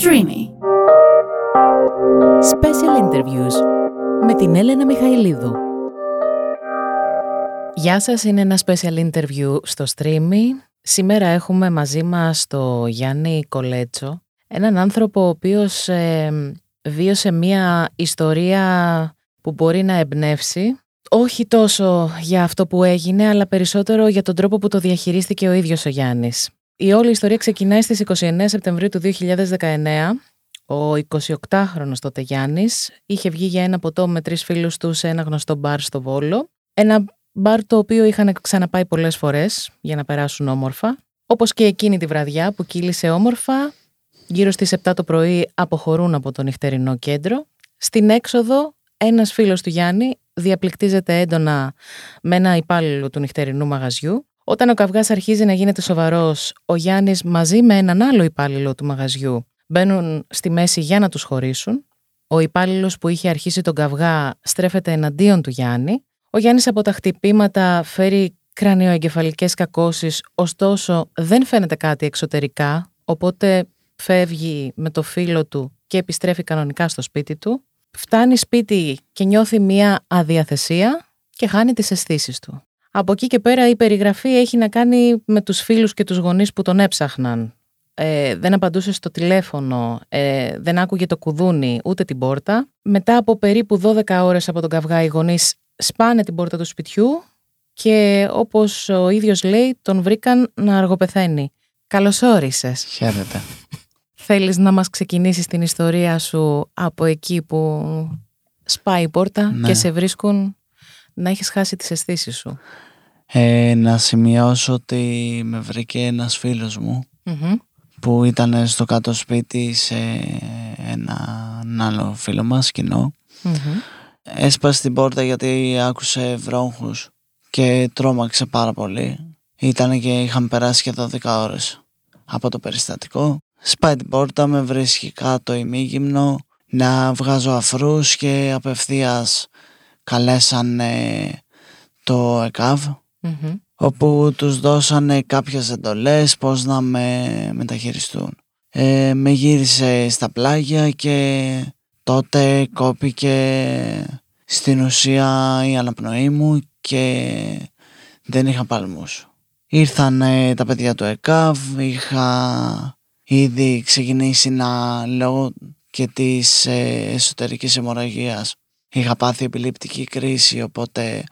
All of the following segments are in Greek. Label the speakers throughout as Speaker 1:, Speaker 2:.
Speaker 1: Streamy.
Speaker 2: Special Interviews με την Έλενα Μιχαηλίδου. Γεια σας, είναι ένα special interview στο Streamy. Σήμερα έχουμε μαζί μας το Γιάννη Κολέτσο, έναν άνθρωπο ο οποίος ε, βίωσε μία ιστορία που μπορεί να εμπνεύσει όχι τόσο για αυτό που έγινε, αλλά περισσότερο για τον τρόπο που το διαχειρίστηκε ο ίδιος ο Γιάννης. Η όλη ιστορία ξεκινάει στις 29 Σεπτεμβρίου του 2019. Ο 28χρονος τότε Γιάννης είχε βγει για ένα ποτό με τρεις φίλους του σε ένα γνωστό μπαρ στο Βόλο. Ένα μπαρ το οποίο είχαν ξαναπάει πολλές φορές για να περάσουν όμορφα. Όπως και εκείνη τη βραδιά που κύλησε όμορφα, γύρω στις 7 το πρωί αποχωρούν από το νυχτερινό κέντρο. Στην έξοδο ένας φίλος του Γιάννη διαπληκτίζεται έντονα με ένα υπάλληλο του νυχτερινού μαγαζιού. Όταν ο καυγάς αρχίζει να γίνεται σοβαρός, ο Γιάννης μαζί με έναν άλλο υπάλληλο του μαγαζιού μπαίνουν στη μέση για να τους χωρίσουν. Ο υπάλληλος που είχε αρχίσει τον καυγά στρέφεται εναντίον του Γιάννη. Ο Γιάννης από τα χτυπήματα φέρει κρανιοεγκεφαλικές κακώσεις, ωστόσο δεν φαίνεται κάτι εξωτερικά, οπότε φεύγει με το φίλο του και επιστρέφει κανονικά στο σπίτι του φτάνει σπίτι και νιώθει μία αδιαθεσία και χάνει τις αισθήσεις του. Από εκεί και πέρα η περιγραφή έχει να κάνει με τους φίλους και τους γονείς που τον έψαχναν. Ε, δεν απαντούσε στο τηλέφωνο, ε, δεν άκουγε το κουδούνι ούτε την πόρτα. Μετά από περίπου 12 ώρες από τον καυγά οι γονείς σπάνε την πόρτα του σπιτιού και όπως ο ίδιος λέει τον βρήκαν να αργοπεθαίνει. Καλώς όρισες.
Speaker 3: Χαίρετε.
Speaker 2: Θέλεις να μας ξεκινήσεις την ιστορία σου από εκεί που σπάει η πόρτα
Speaker 3: Ναι.
Speaker 2: και σε βρίσκουν να έχεις χάσει τις αισθήσεις σου;
Speaker 3: Ε, να σημειώσω ότι με βρήκε ένας φίλος μου
Speaker 2: Μμμ.
Speaker 3: που ήταν στο κάτω σπίτι σε έναν άλλο φίλο μας κοινό.
Speaker 2: Μμμ.
Speaker 3: Έσπασε την πόρτα γιατί άκουσε βρόχους και τρόμαξε πάρα πολύ. Ήταν και είχαν περάσει και 12 ώρες από το περιστατικό. Σπάει την πόρτα, με βρίσκει κάτω ημίγυμνο να βγάζω αφρούς και απευθείας καλέσανε το ΕΚΑΒ
Speaker 2: Μμμ.
Speaker 3: όπου τους δώσανε κάποιες εντολές πώς να με μεταχειριστούν. Ε, με γύρισε στα πλάγια και τότε κόπηκε στην ουσία η αναπνοή μου και δεν είχα παλμούς. Ήρθαν τα παιδιά του ΕΚΑΒ, είχα ήδη ξεκινήσει να λέω και της ε, εσωτερικής αιμορραγίας. Είχα πάθει επιληπτική κρίση οπότε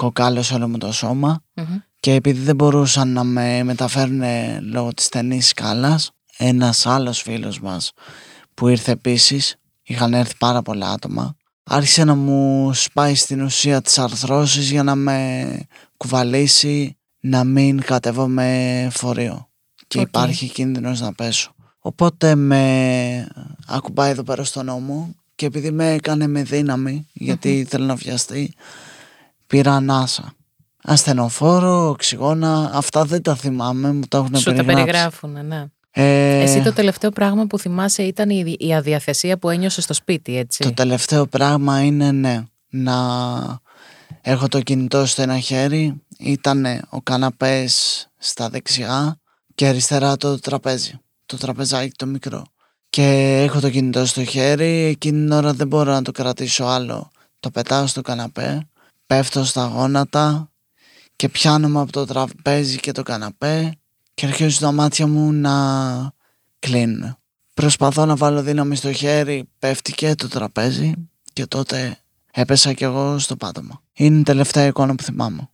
Speaker 3: κοκάλωσε όλο μου το σώμα
Speaker 2: Μμμ.
Speaker 3: και επειδή δεν μπορούσαν να με μεταφέρουν λόγω της στενής σκάλας ένας άλλος φίλος μας που ήρθε επίσης είχαν έρθει πάρα πολλά άτομα άρχισε να μου σπάει στην ουσία τις αρθρώσεις για να με κουβαλήσει να μην κατέβω με φορείο και
Speaker 2: Οκ.
Speaker 3: υπάρχει κίνδυνος να πέσω οπότε με ακουμπάει εδώ πέρα στον ώμο και επειδή με έκανε με δύναμη γιατί ήθελε να βιαστεί πήρα ανάσα ασθενοφόρο, οξυγόνα, αυτά δεν τα θυμάμαι, μου τα έχουν
Speaker 2: Σου τα
Speaker 3: περιγράψει.
Speaker 2: περιγράφουν, ναι.
Speaker 3: Ε,
Speaker 2: Εσύ το τελευταίο πράγμα που θυμάσαι ήταν η, η αδιαθεσία που ένιωσες στο σπίτι, έτσι;
Speaker 3: το τελευταίο πράγμα είναι ναι, να έχω το κινητό στο ένα χέρι, ήταν ο καναπές στα δεξιά και αριστερά το τραπέζι, το τραπεζάκι το μικρό. Και έχω το κινητό στο χέρι, εκείνη την ώρα δεν μπορώ να το κρατήσω άλλο. Το πετάω στο καναπέ, πέφτω στα γόνατα και πιάνομαι από το τραπέζι και το καναπέ και αρχίζουν τα μάτια μου να κλείνουν. Προσπαθώ να βάλω δύναμη στο χέρι, πέφτει και το τραπέζι και τότε έπεσα κι εγώ στο πάτωμα. Είναι η τελευταία εικόνα που θυμάμαι.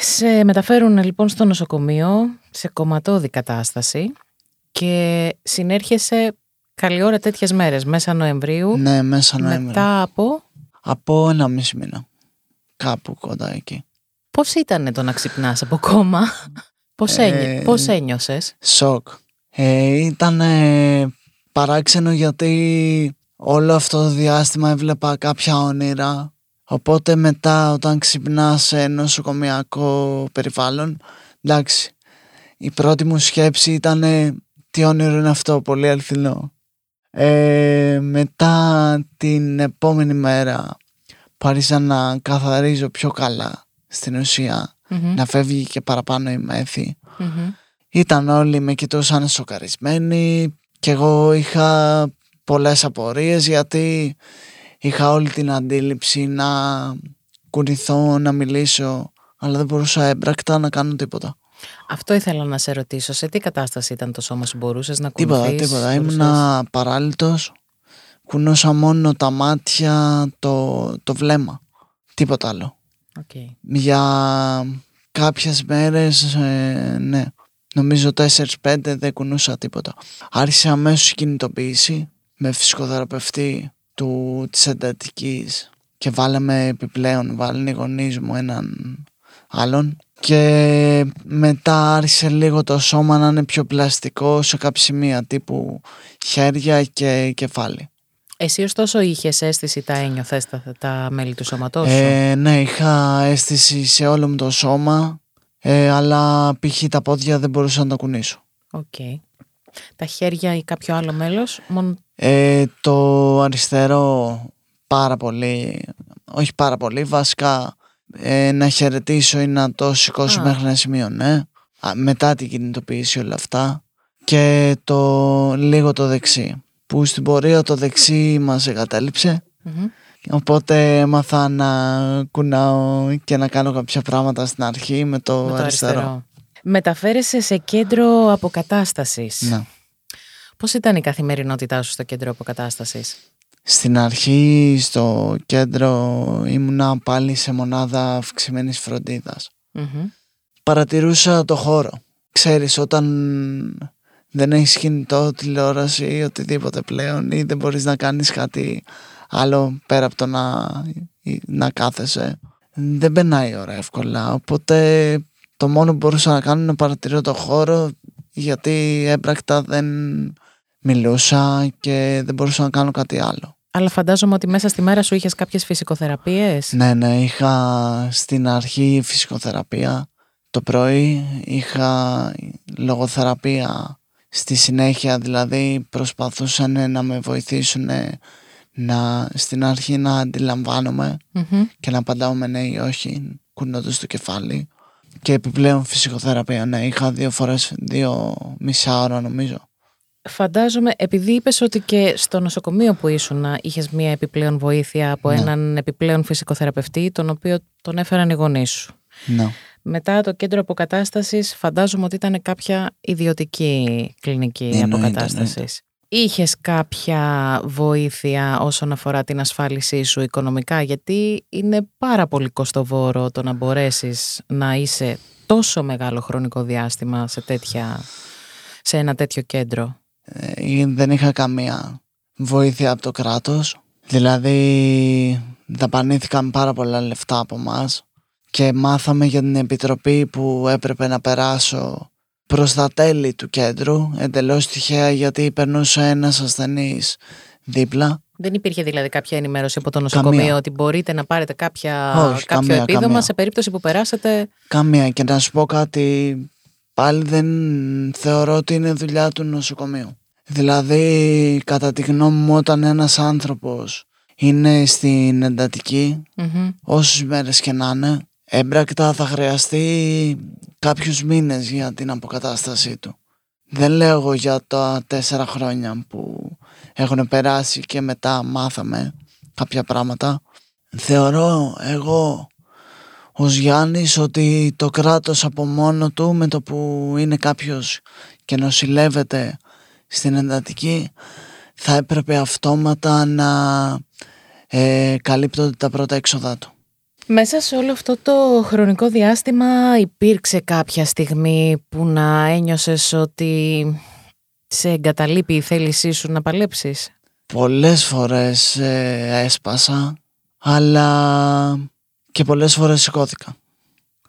Speaker 2: Σε μεταφέρουν λοιπόν στο νοσοκομείο σε κομματώδη κατάσταση και συνέρχεσαι καλή ώρα τέτοιες μέρες, μέσα Νοεμβρίου,
Speaker 3: Ναι, μέσα Νοέμβρη.
Speaker 2: μετά από...
Speaker 3: Από ένα μισή μήνα. Κάπου κοντά εκεί.
Speaker 2: Πώς ήταν το να ξυπνάς από κόμμα, πώς,
Speaker 3: Ε,
Speaker 2: ένι... πώς ένιωσες;
Speaker 3: Σοκ. Ε, ήταν παράξενο γιατί όλο αυτό το διάστημα έβλεπα κάποια όνειρα. Οπότε μετά όταν ξυπνάς σε νοσοκομιακό περιβάλλον, εντάξει, η πρώτη μου σκέψη ήταν τι όνειρο είναι αυτό, πολύ αληθινό. Ε, μετά την επόμενη μέρα που άρχισα να καθαρίζω πιο καλά στην ουσία,
Speaker 2: Μμμ,
Speaker 3: να φεύγει και παραπάνω η μέθη.
Speaker 2: μμμ.
Speaker 3: Ήταν όλοι με κοιτούσαν σοκαρισμένοι και εγώ είχα πολλές απορίες γιατί είχα όλη την αντίληψη να κουνηθώ, να μιλήσω αλλά δεν μπορούσα έμπρακτα να κάνω τίποτα.
Speaker 2: Αυτό ήθελα να σε ρωτήσω. Σε τι κατάσταση ήταν το σώμα σου, μπορούσες να κουνηθείς.
Speaker 3: Τίποτα, τίποτα. Ήμουν παράλυτος. Κουνούσα μόνο τα μάτια, το, το βλέμμα. Τίποτα άλλο.
Speaker 2: Okay.
Speaker 3: Για κάποιες μέρες, ε, ναι. Νομίζω 4-5 δεν κουνούσα τίποτα. Άρχισε αμέσως η κινητοποίηση με φυσικοθεραπευτή του, της εντατικής και βάλαμε επιπλέον, βάλανε οι γονείς μου έναν άλλον και μετά άρχισε λίγο το σώμα να είναι πιο πλαστικό σε κάποια σημεία τύπου χέρια και κεφάλι.
Speaker 2: Εσύ ωστόσο είχες αίσθηση, τα ένιωθες τα, τα μέλη του σώματός σου;
Speaker 3: Ε, ναι, είχα αίσθηση σε όλο μου το σώμα, ε, αλλά π.χ. τα πόδια δεν μπορούσα να τα κουνήσω.
Speaker 2: Οκ. Τα χέρια ή κάποιο άλλο μέλος, μόνο...
Speaker 3: Ε, το αριστερό πάρα πολύ, όχι πάρα πολύ, βασικά ε, να χαιρετήσω ή να το σηκώσω μέχρι ένα σημείο, ναι. μετά την κινητοποίηση όλα αυτά. Και το λίγο το δεξί. Που στην πορεία το δεξί μας εγκατέλειψε. Οπότε έμαθα να κουνάω και να κάνω κάποια πράγματα στην αρχή με το, με το αριστερό. αριστερό.
Speaker 2: Μεταφέρεσαι σε κέντρο αποκατάστασης.
Speaker 3: Ναι.
Speaker 2: Πώς ήταν η καθημερινότητά σου στο κέντρο αποκατάστασης;
Speaker 3: Στην αρχή στο κέντρο ήμουνα πάλι σε μονάδα αυξημένης Παρατηρούσα το χώρο. Ξέρεις όταν δεν έχεις κινητό, τηλεόραση ή οτιδήποτε πλέον ή δεν μπορείς να κάνεις κάτι άλλο πέρα από το να, να κάθεσαι. Δεν περνάει η ώρα εύκολα. Οπότε το μόνο που μπορούσα να κάνω είναι να παρατηρώ το χώρο γιατί έμπρακτα δεν μιλούσα και δεν μπορούσα να κάνω κάτι άλλο.
Speaker 2: Αλλά φαντάζομαι ότι μέσα στη μέρα σου είχες κάποιες φυσικοθεραπείες;
Speaker 3: Ναι, ναι, είχα στην αρχή φυσικοθεραπεία. Το πρωί είχα λογοθεραπεία στη συνέχεια, δηλαδή προσπαθούσαν να με βοηθήσουν να, στην αρχή να αντιλαμβανομαι και να απαντάω με ναι ή όχι, κουνώντας το κεφάλι. Και επιπλέον φυσικοθεραπεία, ναι, είχα δύο φορές, δύο μισά ώρα νομίζω.
Speaker 2: Φαντάζομαι, επειδή είπες ότι και στο νοσοκομείο που ήσουν είχες μία επιπλέον βοήθεια από ναι. έναν επιπλέον φυσικοθεραπευτή, τον οποίο τον έφεραν οι γονείς σου.
Speaker 3: Ναι.
Speaker 2: Μετά το κέντρο αποκατάστασης φαντάζομαι ότι ήταν κάποια ιδιωτική κλινική αποκατάστασης. Είχες κάποια βοήθεια όσον αφορά την ασφάλισή σου οικονομικά, γιατί είναι πάρα πολύ κοστοβόρο το να μπορέσεις να είσαι τόσο μεγάλο χρονικό διάστημα σε, τέτοια, σε ένα τέτοιο κέντρο;
Speaker 3: Ε, δεν είχα καμία βοήθεια από το κράτος. Δηλαδή δαπανήθηκαν πάρα πολλά λεφτά από μας και μάθαμε για την επιτροπή που έπρεπε να περάσω προς τα τέλη του κέντρου εντελώς τυχαία γιατί περνούσε ένας ασθενής δίπλα.
Speaker 2: Δεν υπήρχε δηλαδή κάποια ενημέρωση από το νοσοκομείο ότι μπορείτε να πάρετε κάποια, κάποιο επίδομα σε περίπτωση που περάσετε.
Speaker 3: Καμία και να σου πω κάτι πάλι δεν θεωρώ ότι είναι δουλειά του νοσοκομείου. Δηλαδή, κατά τη γνώμη μου, όταν ένας άνθρωπος είναι στην εντατική, mm-hmm. όσες μέρες και να είναι, έμπρακτα θα χρειαστεί κάποιους μήνες για την αποκατάστασή του. Δεν λέω εγώ για τα τέσσερα χρόνια που έχουν περάσει και μετά μάθαμε κάποια πράγματα. Θεωρώ εγώ ως Γιάννης ότι το κράτος από μόνο του με το που είναι κάποιος και νοσηλεύεται στην εντατική θα έπρεπε αυτόματα να ε, καλύπτονται τα πρώτα έξοδά του.
Speaker 2: Μέσα σε όλο αυτό το χρονικό διάστημα υπήρξε κάποια στιγμή που να ένιωσες ότι σε εγκαταλείπει η θέλησή σου να παλέψεις;
Speaker 3: Πολλές φορές ε, έσπασα, αλλά και πολλές φορές σηκώθηκα.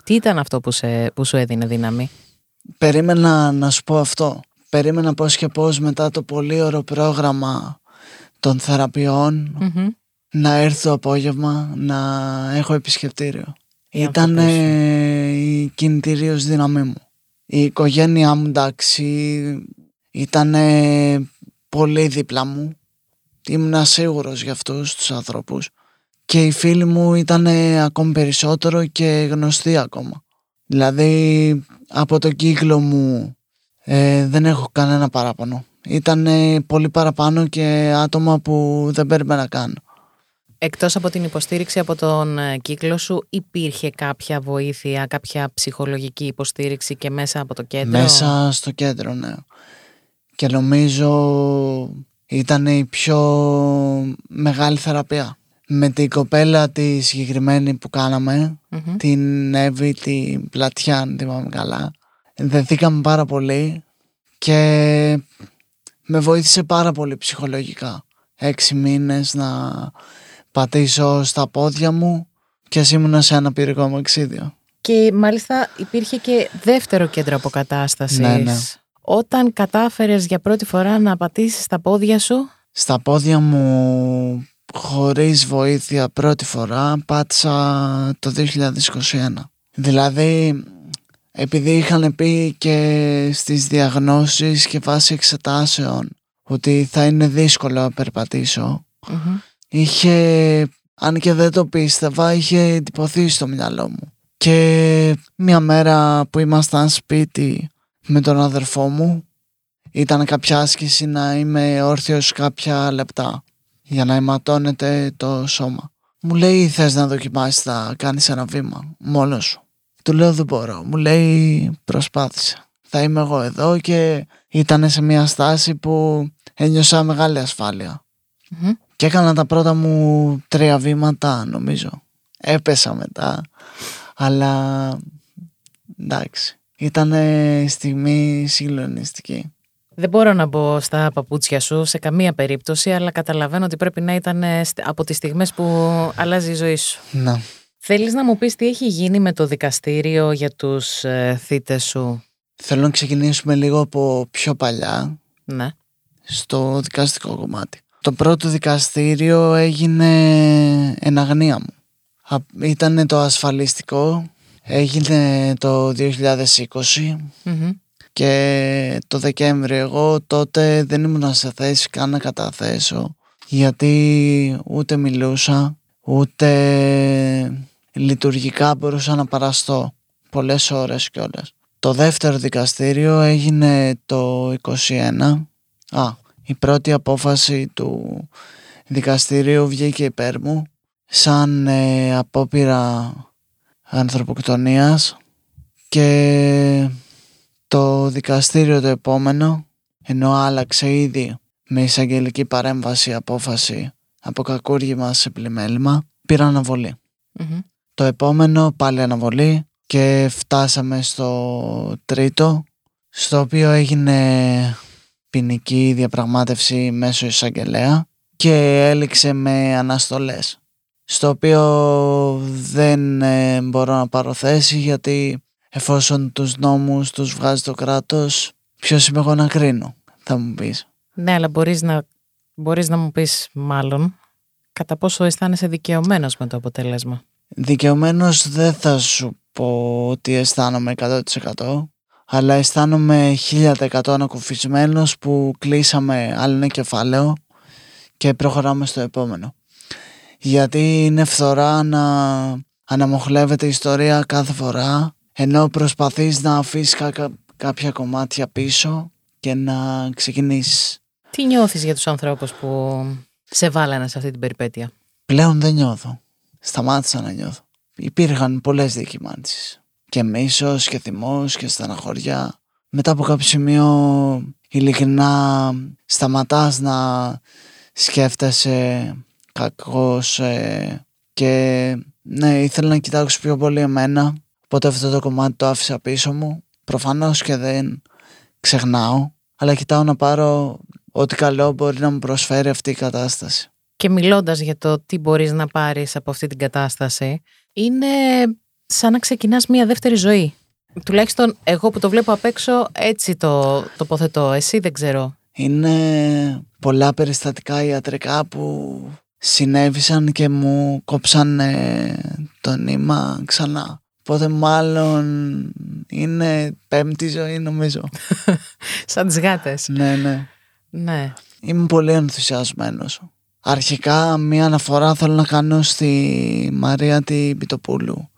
Speaker 2: Τι ήταν αυτό που, σε, που σου έδινε δύναμη;
Speaker 3: Περίμενα να σου πω αυτό περίμενα πώς και πώς μετά το πολύ ωραίο πρόγραμμα των θεραπείων να έρθω το απόγευμα να έχω επισκεπτήριο. Ήταν η κινητήριος δύναμή μου. Η οικογένειά μου εντάξει ήταν πολύ δίπλα μου. Ήμουν σίγουρος για αυτούς τους ανθρώπους. Και οι φίλοι μου ήταν ακόμη περισσότερο και γνωστοί ακόμα. Δηλαδή από το κύκλο μου ε, δεν έχω κανένα παράπονο. Ήταν πολύ παραπάνω και άτομα που δεν περίμενα καν.
Speaker 2: Εκτός από την υποστήριξη από τον ε, κύκλο σου, υπήρχε κάποια βοήθεια, κάποια ψυχολογική υποστήριξη και μέσα από το κέντρο;
Speaker 3: Μέσα στο κέντρο, ναι. Και νομίζω ήταν η πιο μεγάλη θεραπεία. Με την κοπέλα τη συγκεκριμένη που καναμε την Εύη, την Πλατιά, αν θυμάμαι καλά, δεθήκαμε πάρα πολύ και με βοήθησε πάρα πολύ ψυχολογικά. Έξι μήνες να πατήσω στα πόδια μου και ας ήμουν σε ένα πυρικό μου εξίδιο.
Speaker 2: Και μάλιστα υπήρχε και δεύτερο κέντρο αποκατάστασης.
Speaker 3: Ναι, ναι.
Speaker 2: Όταν κατάφερες για πρώτη φορά να πατήσεις στα πόδια σου;
Speaker 3: Στα πόδια μου χωρίς βοήθεια πρώτη φορά πάτησα το 2021. Δηλαδή επειδή είχαν πει και στις διαγνώσεις και βάσει εξετάσεων ότι θα είναι δύσκολο να περπατησω είχε, αν και δεν το πίστευα, είχε εντυπωθεί στο μυαλό μου. Και μια μέρα που ήμασταν σπίτι με τον αδερφό μου, ήταν κάποια άσκηση να είμαι όρθιος κάποια λεπτά για να αιματώνεται το σώμα. Μου λέει θες να δοκιμάσεις να κάνεις ένα βήμα μόνος σου. Του λέω δεν μπορώ. Μου λέει προσπάθησε. Θα είμαι εγώ εδώ και ήταν σε μια στάση που ένιωσα μεγάλη και έκανα τα πρώτα μου τρία βήματα νομίζω. Έπεσα μετά. Αλλά εντάξει. Ήταν στιγμή συγκλονιστική.
Speaker 2: Δεν μπορώ να μπω στα παπούτσια σου σε καμία περίπτωση, αλλά καταλαβαίνω ότι πρέπει να ήταν από τις στιγμές που αλλάζει η ζωή σου.
Speaker 3: Να.
Speaker 2: Θέλεις να μου πεις τι έχει γίνει με το δικαστήριο για τους ε, θύτες σου;
Speaker 3: Θέλω να ξεκινήσουμε λίγο από πιο παλιά.
Speaker 2: Ναι.
Speaker 3: Στο δικαστικό κομμάτι. Το πρώτο δικαστήριο έγινε εν αγνία μου. Ήταν το ασφαλιστικό, έγινε το 2020 και το Δεκέμβριο εγώ τότε δεν ήμουν σε θέση καν να καταθέσω γιατί ούτε μιλούσα ούτε λειτουργικά μπορούσα να παραστώ πολλές ώρες κιόλας. Το δεύτερο δικαστήριο έγινε το 21 Α, η πρώτη απόφαση του δικαστηρίου βγήκε υπέρ μου σαν ε, απόπειρα ανθρωποκτονίας. Και το δικαστήριο το επόμενο ενώ άλλαξε ήδη με εισαγγελική παρέμβαση απόφαση από κακούργημα σε πλημέλημα πήρα Το επόμενο πάλι αναβολή και φτάσαμε στο τρίτο στο οποίο έγινε ποινική διαπραγμάτευση μέσω εισαγγελέα και έληξε με αναστολές στο οποίο δεν ε, μπορώ να πάρω θέση γιατί εφόσον τους νόμους τους βγάζει το κράτος ποιος είμαι εγώ να κρίνω θα μου πεις.
Speaker 2: Ναι αλλά μπορείς να, μπορείς να μου πεις μάλλον κατά πόσο αισθάνεσαι δικαιωμένος με το αποτέλεσμα.
Speaker 3: Δικαιωμένος δεν θα σου πω ότι αισθάνομαι 100% αλλά αισθάνομαι 1000% ανακουφισμένος που κλείσαμε άλλο ένα κεφάλαιο και προχωράμε στο επόμενο. Γιατί είναι φθορά να αναμοχλεύεται η ιστορία κάθε φορά ενώ προσπαθείς να αφήσεις κάποια κομμάτια πίσω και να ξεκινήσεις.
Speaker 2: Τι νιώθεις για τους ανθρώπους που σε βάλανε σε αυτή την περιπέτεια;
Speaker 3: Πλέον δεν νιώθω. Σταμάτησα να νιώθω. Υπήρχαν πολλές διακυμάνσεις και μίσος και θυμός και στεναχωριά. Μετά από κάποιο σημείο ειλικρινά σταματάς να σκέφτεσαι κακός ε, και ναι ήθελα να κοιτάξω πιο πολύ εμένα οπότε αυτό το κομμάτι το άφησα πίσω μου προφανώς και δεν ξεχνάω αλλά κοιτάω να πάρω ό,τι καλό μπορεί να μου προσφέρει αυτή η κατάσταση.
Speaker 2: Και μιλώντας για το τι μπορείς να πάρεις από αυτή την κατάσταση είναι σαν να ξεκινάς μια δεύτερη ζωή. Τουλάχιστον εγώ που το βλέπω απ' έξω έτσι το τοποθετώ. Εσύ δεν ξέρω.
Speaker 3: Είναι πολλά περιστατικά ιατρικά που συνέβησαν και μου κόψαν το νήμα ξανά. Οπότε μάλλον είναι πέμπτη ζωή νομίζω.
Speaker 2: Σαν τις γάτες.
Speaker 3: Ναι, ναι.
Speaker 2: Ναι.
Speaker 3: Είμαι πολύ ενθουσιασμένος. Αρχικά μία αναφορά θέλω να κάνω στη Μαρία τη Πιτοπούλου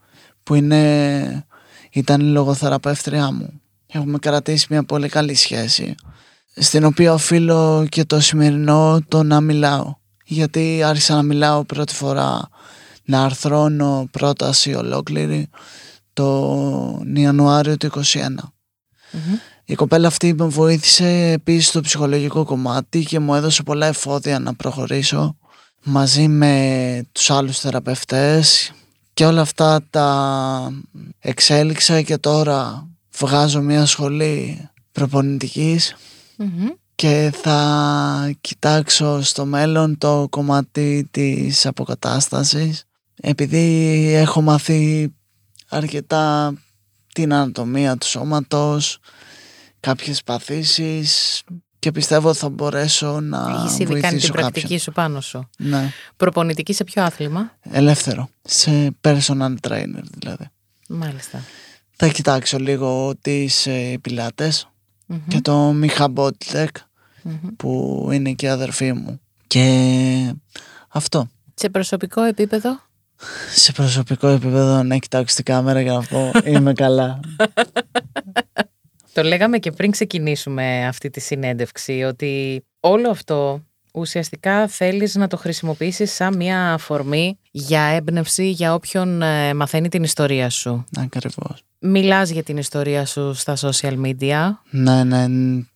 Speaker 3: που είναι, ήταν η λογοθεραπεύτριά μου. Έχουμε κρατήσει μια πολύ καλή σχέση. στην οποία οφείλω και το σημερινό το να μιλάω. Γιατί άρχισα να μιλάω πρώτη φορά, να αρθρώνω πρόταση ολόκληρη το Ιανουάριο του 2021. Η κοπέλα αυτή με βοήθησε επίσης στο ψυχολογικό κομμάτι και μου έδωσε πολλά εφόδια να προχωρήσω μαζί με τους άλλους θεραπευτές και όλα αυτά τα εξέλιξα και τώρα βγάζω μια σχολή και θα κοιτάξω στο μέλλον το κομμάτι της αποκατάστασης. Επειδή έχω μαθεί αρκετά την ανατομία του σώματος κάποιες παθήσεις και πιστεύω θα μπορέσω να Έχεις ήδη κάνει την
Speaker 2: πρακτική σου πάνω σου.
Speaker 3: Ναι.
Speaker 2: Προπονητική σε ποιο άθλημα;
Speaker 3: Ελεύθερο. Σε personal trainer δηλαδή.
Speaker 2: Μάλιστα.
Speaker 3: Θα κοιτάξω λίγο τις ε, πιλατες και το Μιχα που είναι και αδερφή μου. Και αυτό.
Speaker 2: Σε προσωπικό επίπεδο;
Speaker 3: Σε προσωπικό επίπεδο να κοιτάξω την κάμερα για να πω είμαι καλά.
Speaker 2: Το λέγαμε και πριν ξεκινήσουμε αυτή τη συνέντευξη ότι όλο αυτό ουσιαστικά θέλεις να το χρησιμοποιήσεις σαν μια αφορμή για έμπνευση για όποιον ε, μαθαίνει την ιστορία σου.
Speaker 3: Ακριβώς.
Speaker 2: Μιλάς για την ιστορία σου στα social media.
Speaker 3: Ναι, ναι,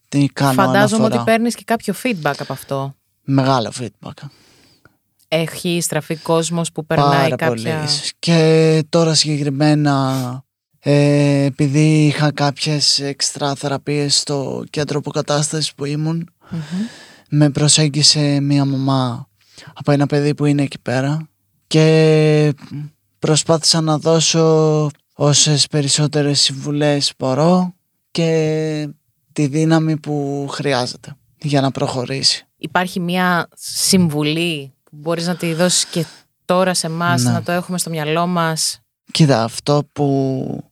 Speaker 3: τι κάνω
Speaker 2: Φαντάζομαι ότι παίρνεις και κάποιο feedback από αυτό.
Speaker 3: Μεγάλο feedback.
Speaker 2: Έχει στραφεί κόσμος που περνάει
Speaker 3: Πάρα
Speaker 2: κάποια...
Speaker 3: Πολύ. Και τώρα συγκεκριμένα ε, επειδή είχα κάποιες εξτρά θεραπείες στο κέντρο αποκατάστασης που ήμουν με προσέγγισε μια μαμά από ένα παιδί που είναι εκεί πέρα και προσπάθησα να δώσω όσες περισσότερες συμβουλές μπορώ και τη δύναμη που χρειάζεται για να προχωρήσει.
Speaker 2: Υπάρχει μια συμβουλή που μπορείς να τη δώσεις και τώρα σε εμάς ναι. να το έχουμε στο μυαλό μας;
Speaker 3: Κοίτα, αυτό που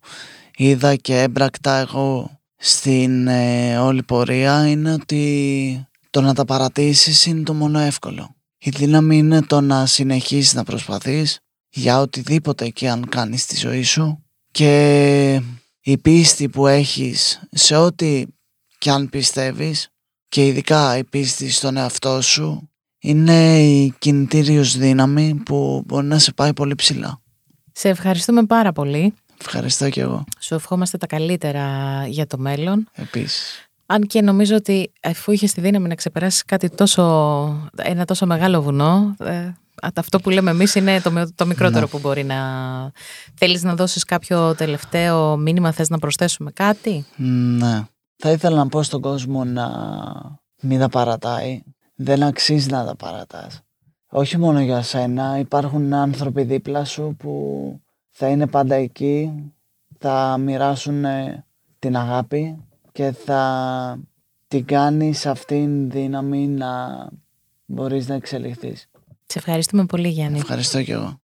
Speaker 3: είδα και έμπρακτα εγώ στην ε, όλη πορεία είναι ότι το να τα παρατήσεις είναι το μόνο εύκολο. Η δύναμη είναι το να συνεχίσεις να προσπαθείς για οτιδήποτε και αν κάνεις στη ζωή σου και η πίστη που έχεις σε ό,τι και αν πιστεύεις και ειδικά η πίστη στον εαυτό σου είναι η κινητήριος δύναμη που μπορεί να σε πάει πολύ ψηλά.
Speaker 2: Σε ευχαριστούμε πάρα πολύ.
Speaker 3: Ευχαριστώ και εγώ.
Speaker 2: Σου ευχόμαστε τα καλύτερα για το μέλλον.
Speaker 3: Επίσης.
Speaker 2: Αν και νομίζω ότι αφού είχες τη δύναμη να ξεπεράσεις κάτι τόσο, ένα τόσο μεγάλο βουνό, ε, αυτό που λέμε εμείς είναι το, το μικρότερο ναι. που μπορεί να... Θέλεις να δώσεις κάποιο τελευταίο μήνυμα, θες να προσθέσουμε κάτι;
Speaker 3: Ναι. Θα ήθελα να πω στον κόσμο να μην τα παρατάει. Δεν αξίζει να τα παρατάς όχι μόνο για σένα, υπάρχουν άνθρωποι δίπλα σου που θα είναι πάντα εκεί, θα μοιράσουν την αγάπη και θα την κάνεις αυτήν δύναμη να μπορείς να εξελιχθείς.
Speaker 2: Σε ευχαριστούμε πολύ Γιάννη.
Speaker 3: Ευχαριστώ και εγώ.